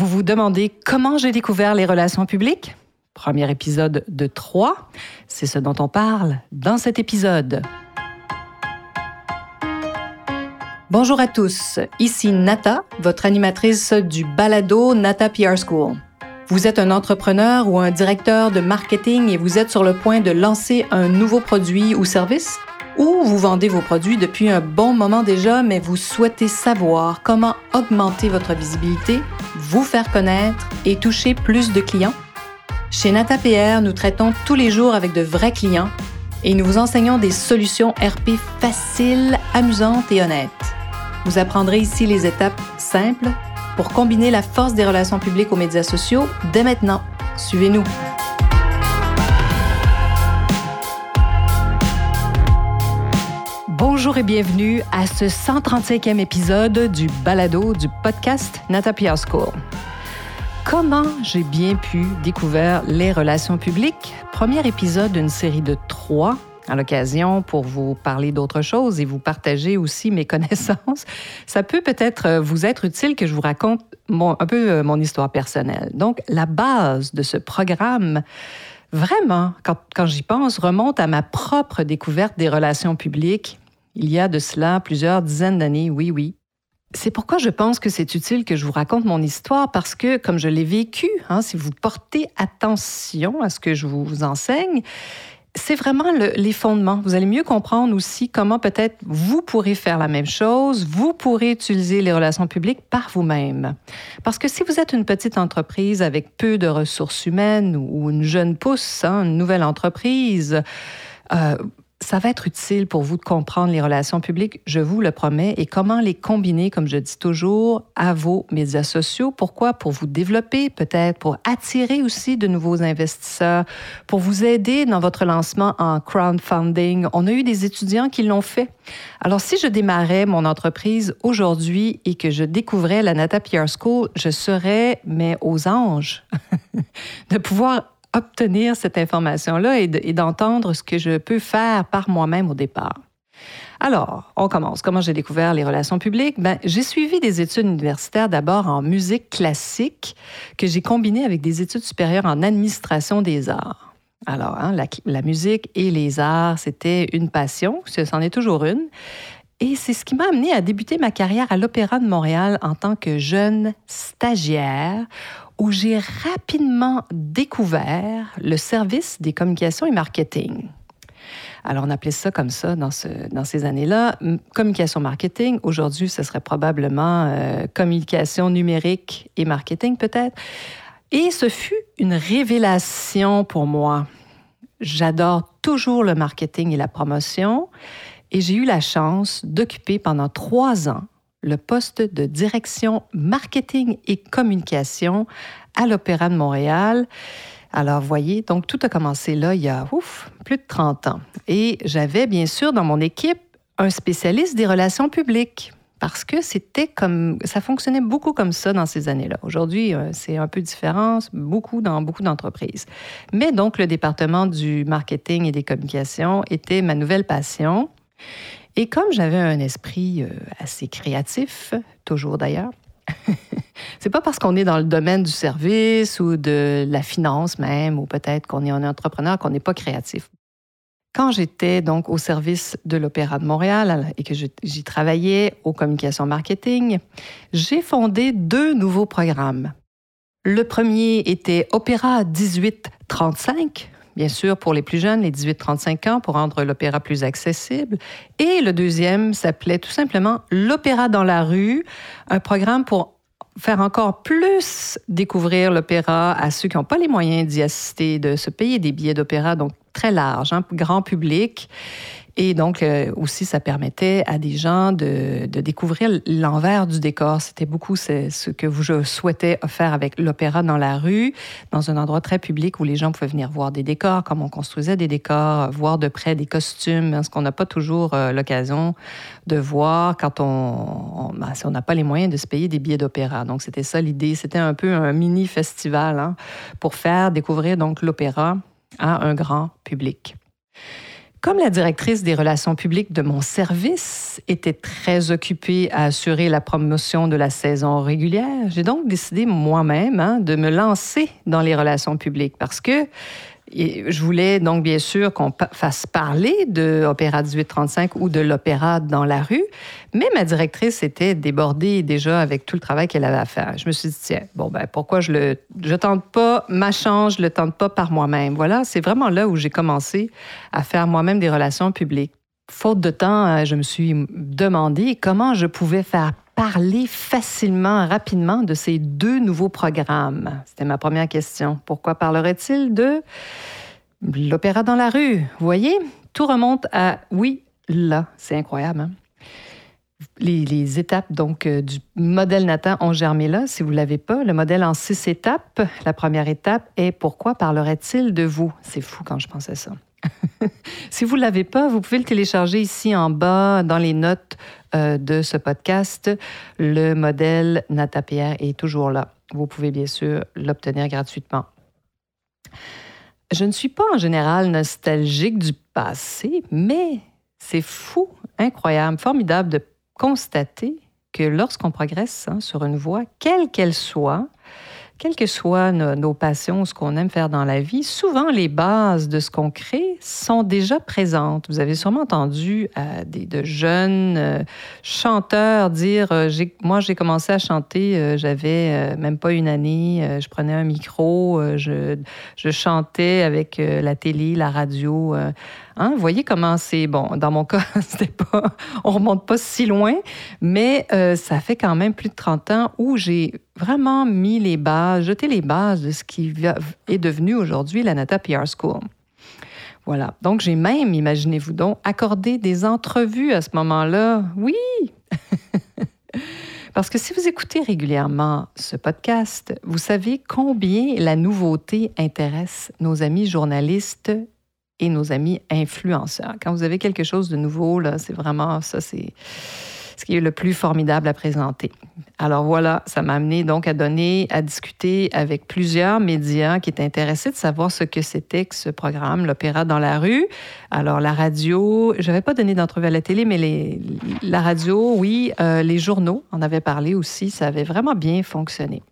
Vous vous demandez comment j'ai découvert les relations publiques? Premier épisode de 3. C'est ce dont on parle dans cet épisode. Bonjour à tous, ici Nata, votre animatrice du balado Nata PR School. Vous êtes un entrepreneur ou un directeur de marketing et vous êtes sur le point de lancer un nouveau produit ou service? Ou vous vendez vos produits depuis un bon moment déjà, mais vous souhaitez savoir comment augmenter votre visibilité, vous faire connaître et toucher plus de clients? Chez NataPR, nous traitons tous les jours avec de vrais clients et nous vous enseignons des solutions RP faciles, amusantes et honnêtes. Vous apprendrez ici les étapes simples pour combiner la force des relations publiques aux médias sociaux dès maintenant. Suivez-nous. Bonjour et bienvenue à ce 135e épisode du balado du podcast Nata PR School. Comment j'ai bien pu découvrir les relations publiques? Premier épisode d'une série de trois à l'occasion pour vous parler d'autres choses et vous partager aussi mes connaissances. Ça peut peut-être euh, vous être utile que je vous raconte un peu euh, mon histoire personnelle. Donc, la base de ce programme, vraiment, quand, quand j'y pense, remonte à ma propre découverte des relations publiques il y a de cela plusieurs dizaines d'années, oui, oui. C'est pourquoi je pense que c'est utile que je vous raconte mon histoire parce que, comme je l'ai vécu, hein, si vous portez attention à ce que je vous enseigne, c'est vraiment les fondements. Vous allez mieux comprendre aussi comment peut-être vous pourrez faire la même chose, vous pourrez utiliser les relations publiques par vous-même. Parce que si vous êtes une petite entreprise avec peu de ressources humaines ou une jeune pousse, hein, une nouvelle entreprise, euh, ça va être utile pour vous de comprendre les relations publiques, je vous le promets, et comment les combiner, comme je dis toujours, à vos médias sociaux. Pourquoi? Pour vous développer, peut-être pour attirer aussi de nouveaux investisseurs, pour vous aider dans votre lancement en crowdfunding. On a eu des étudiants qui l'ont fait. Alors, si je démarrais mon entreprise aujourd'hui et que je découvrais la Nata PR School, je serais, mais aux anges, de pouvoir obtenir cette information-là et d'entendre ce que je peux faire par moi-même au départ. Alors, on commence. Comment j'ai découvert les relations publiques? Ben, j'ai suivi des études universitaires d'abord en musique classique que j'ai combinées avec des études supérieures en administration des arts. Alors, hein, la, la, musique et les arts, c'était une passion, c'en est toujours une. Et c'est ce qui m'a amené à débuter ma carrière à l'Opéra de Montréal en tant que jeune stagiaire où j'ai rapidement découvert le service des communications et marketing. Alors, on appelait ça comme ça dans, ce, dans ces années-là. Communication marketing. Aujourd'hui, ce serait probablement euh, communication numérique et marketing, peut-être. Et ce fut une révélation pour moi. J'adore toujours le marketing et la promotion. Et j'ai eu la chance d'occuper pendant trois ans le poste de direction marketing et communication à l'Opéra de Montréal. Alors, voyez, donc tout a commencé là il y a ouf, plus de 30 ans. Et j'avais bien sûr dans mon équipe un spécialiste des relations publiques parce que c'était comme ça fonctionnait beaucoup comme ça dans ces années-là. Aujourd'hui, euh, c'est un peu différent, beaucoup dans beaucoup d'entreprises. Mais donc le département du marketing et des communications était ma nouvelle passion. Et comme j'avais un esprit euh, assez créatif, toujours d'ailleurs, c'est pas parce qu'on est dans le domaine du service ou de la finance même, ou peut-être qu'on est un entrepreneur qu'on n'est pas créatif. Quand j'étais donc au service de l'Opéra de Montréal et que j'y travaillais aux communications marketing, j'ai fondé deux nouveaux programmes. Le premier était Opéra 1835, bien sûr, pour les plus jeunes, les 18-35 ans, pour rendre l'opéra plus accessible. Et le deuxième s'appelait tout simplement L'opéra dans la rue, un programme pour faire encore plus découvrir l'opéra à ceux qui n'ont pas les moyens d'y assister, de se payer des billets d'opéra, donc très large, hein, grand public. Et donc, euh, aussi, ça permettait à des gens de, découvrir l'envers du décor. C'était beaucoup ce que je souhaitais faire avec l'opéra dans la rue, dans un endroit très public où les gens pouvaient venir voir des décors, comme on construisait des décors, voir de près des costumes, hein, ce qu'on n'a pas toujours euh, l'occasion de voir quand on, ben, on n'a pas les moyens de se payer des billets d'opéra. Donc, c'était ça l'idée. C'était un peu un mini festival hein, pour faire découvrir l'opéra à un grand public. Comme la directrice des relations publiques de mon service était très occupée à assurer la promotion de la saison régulière, j'ai donc décidé moi-même hein, de me lancer dans les relations publiques parce que je voulais donc bien sûr qu'on fasse parler de Opéra 1835 ou de l'opéra dans la rue, mais ma directrice était débordée déjà avec tout le travail qu'elle avait à faire. Je me suis dit, tiens, bon, ben pourquoi je le je tente pas ma chance, je le tente pas par moi-même. Voilà, c'est vraiment là où j'ai commencé à faire moi-même des relations publiques. Faute de temps, euh, je me suis demandé comment je pouvais faire parler facilement, rapidement de ces deux nouveaux programmes? C'était ma première question. Pourquoi parlerait-il de l'opéra dans la rue? Vous voyez, tout remonte à oui, là. C'est incroyable. Hein? Les, étapes donc euh, du modèle Nathan ont germé là. Si vous ne l'avez pas, le modèle en six étapes. La première étape est pourquoi parlerait-il de vous? C'est fou quand je pensais ça. si vous ne l'avez pas, vous pouvez le télécharger ici en bas dans les notes euh, de ce podcast. Le modèle NataPR est toujours là. Vous pouvez bien sûr l'obtenir gratuitement. Je ne suis pas en général nostalgique du passé, mais c'est fou, incroyable, formidable de constater que lorsqu'on progresse hein, sur une voie, quelle qu'elle soit, quelles que soient nos, passions, ce qu'on aime faire dans la vie, souvent les bases de ce qu'on crée sont déjà présentes. Vous avez sûrement entendu euh, des, de jeunes euh, chanteurs dire euh, Moi, j'ai commencé à chanter, j'avais même pas une année, je prenais un micro, je, chantais avec la télé, la radio. Hein, vous voyez comment c'est bon. Dans mon cas, c'était pas, on remonte pas si loin, mais ça fait quand même plus de 30 ans où j'ai vraiment mis les bases, jeté les bases de ce qui est devenu aujourd'hui la Nata PR School. Voilà. Donc, j'ai même, imaginez-vous donc, accordé des entrevues à ce moment-là. Oui! Parce que si vous écoutez régulièrement ce podcast, vous savez combien la nouveauté intéresse nos amis journalistes et nos amis influenceurs. Quand vous avez quelque chose de nouveau, là, c'est vraiment ça, c'est ce qui est le plus formidable à présenter. Alors voilà, ça m'a amené donc à donner, à discuter avec plusieurs médias qui étaient intéressés de savoir ce que c'était que ce programme, l'Opéra dans la rue. Alors la radio, je n'avais pas donné d'entrevue à la télé, mais la radio, oui, euh, les journaux en avaient parlé aussi, ça avait vraiment bien fonctionné.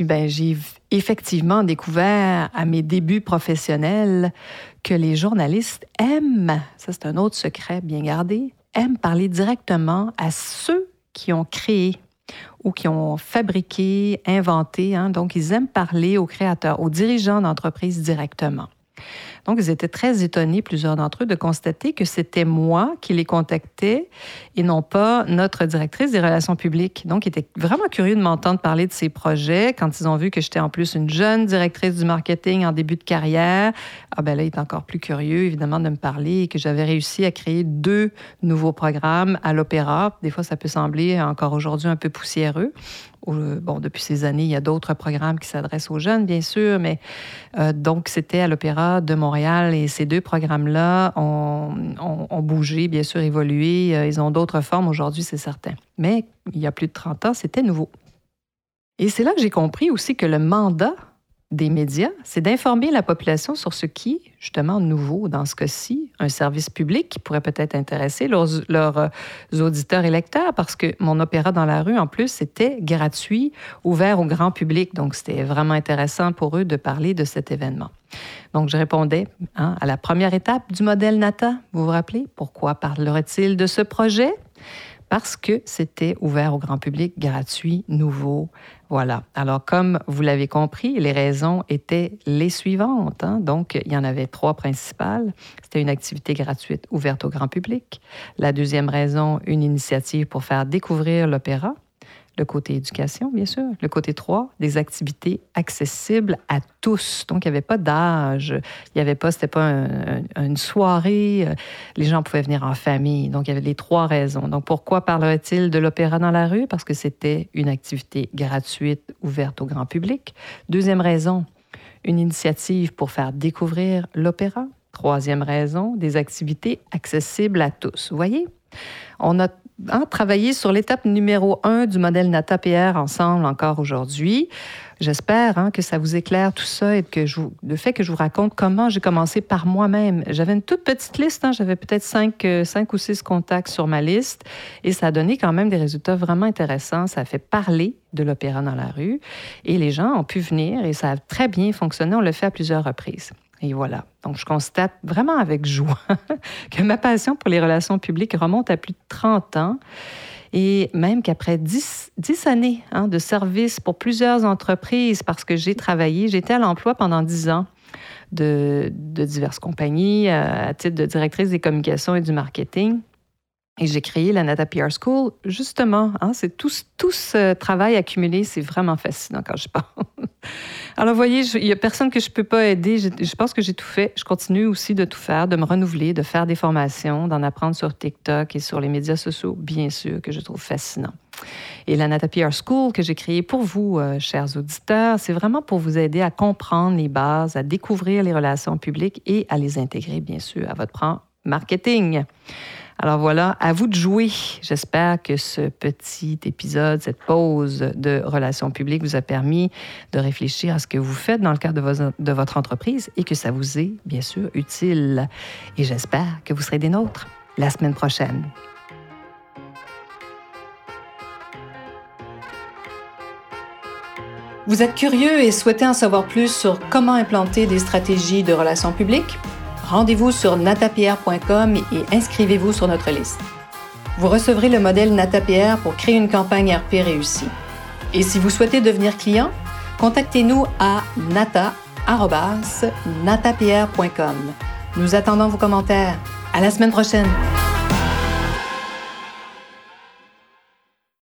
Ben, j'ai effectivement découvert à mes débuts professionnels que les journalistes aiment, ça c'est un autre secret bien gardé, aiment parler directement à ceux qui ont créé ou qui ont fabriqué, inventé. Hein. donc, ils aiment parler aux créateurs, aux dirigeants d'entreprise directement. Donc, ils étaient très étonnés, plusieurs d'entre eux, de constater que c'était moi qui les contactais et non pas notre directrice des relations publiques. Donc, ils étaient vraiment curieux de m'entendre parler de ces projets quand ils ont vu que j'étais en plus une jeune directrice du marketing en début de carrière. Ah ben là, ils étaient encore plus curieux, évidemment, de me parler et que j'avais réussi à créer deux nouveaux programmes à l'opéra. Des fois, ça peut sembler encore aujourd'hui un peu poussiéreux. Bon, depuis ces années, il y a d'autres programmes qui s'adressent aux jeunes, bien sûr, mais euh, donc c'était à l'Opéra de Montréal et ces deux programmes-là ont, ont, bougé, bien sûr, évolué. Euh, ils ont d'autres formes aujourd'hui, c'est certain. Mais il y a plus de 30 ans, c'était nouveau. Et c'est là que j'ai compris aussi que le mandat des médias, c'est d'informer la population sur ce qui justement nouveau dans ce cas-ci, un service public qui pourrait peut-être intéresser leurs, leurs, euh, auditeurs et lecteurs, parce que mon opéra dans la rue, en plus, c'était gratuit, ouvert au grand public. Donc, c'était vraiment intéressant pour eux de parler de cet événement. Donc, je répondais hein, à la première étape du modèle NATA. Vous vous rappelez? Pourquoi parlerait-il de ce projet? parce que c'était ouvert au grand public, gratuit, nouveau. Voilà. Alors, comme vous l'avez compris, les raisons étaient les suivantes. Hein. Donc, il y en avait trois principales. C'était une activité gratuite ouverte au grand public. La deuxième raison, une initiative pour faire découvrir l'opéra le côté éducation, bien sûr. Le côté 3, des activités accessibles à tous. Donc, il n'y avait pas d'âge. Il n'y avait pas, c'était pas une soirée. Euh, les gens pouvaient venir en famille. Donc, il y avait les trois raisons. Donc, pourquoi parlerait-il de l'opéra dans la rue? Parce que c'était une activité gratuite, ouverte au grand public. Deuxième raison, une initiative pour faire découvrir l'opéra. Troisième raison, des activités accessibles à tous. Vous voyez? On a hein, travaillé sur l'étape numéro un du modèle NATA-PR ensemble encore aujourd'hui. J'espère hein, que ça vous éclaire tout ça et que le fait que je vous raconte comment j'ai commencé par moi-même. J'avais une toute petite liste, hein, j'avais peut-être cinq, euh, cinq ou six contacts sur ma liste et ça a donné quand même des résultats vraiment intéressants. Ça a fait parler de l'opéra dans la rue et les gens ont pu venir et ça a très bien fonctionné. On l'a fait à plusieurs reprises. Et voilà. Donc, je constate vraiment avec joie que ma passion pour les relations publiques remonte à plus de 30 ans et même qu'après 10, années hein, de service pour plusieurs entreprises, parce que j'ai travaillé, j'étais à l'emploi pendant 10 ans de, diverses compagnies euh, à titre de directrice des communications et du marketing. Et j'ai créé la Nata PR School, justement. Hein, c'est tout, ce travail accumulé, c'est vraiment fascinant quand je parle. Alors, vous voyez, il n'y a personne que je ne peux pas aider. Je, je pense que j'ai tout fait. Je continue aussi de tout faire, de me renouveler, de faire des formations, d'en apprendre sur TikTok et sur les médias sociaux, bien sûr, que je trouve fascinant. Et la Nata PR School que j'ai créée pour vous, euh, chers auditeurs, c'est vraiment pour vous aider à comprendre les bases, à découvrir les relations publiques et à les intégrer, bien sûr, à votre plan marketing. Alors voilà, à vous de jouer. J'espère que ce petit épisode, cette pause de relations publiques vous a permis de réfléchir à ce que vous faites dans le cadre de, votre entreprise et que ça vous est bien sûr utile. Et j'espère que vous serez des nôtres la semaine prochaine. Vous êtes curieux et souhaitez en savoir plus sur comment implanter des stratégies de relations publiques? Rendez-vous sur natapierre.com et inscrivez-vous sur notre liste. Vous recevrez le modèle Natapierre pour créer une campagne RP réussie. Et si vous souhaitez devenir client, contactez-nous à nata.natapierre.com. Nous attendons vos commentaires. À la semaine prochaine!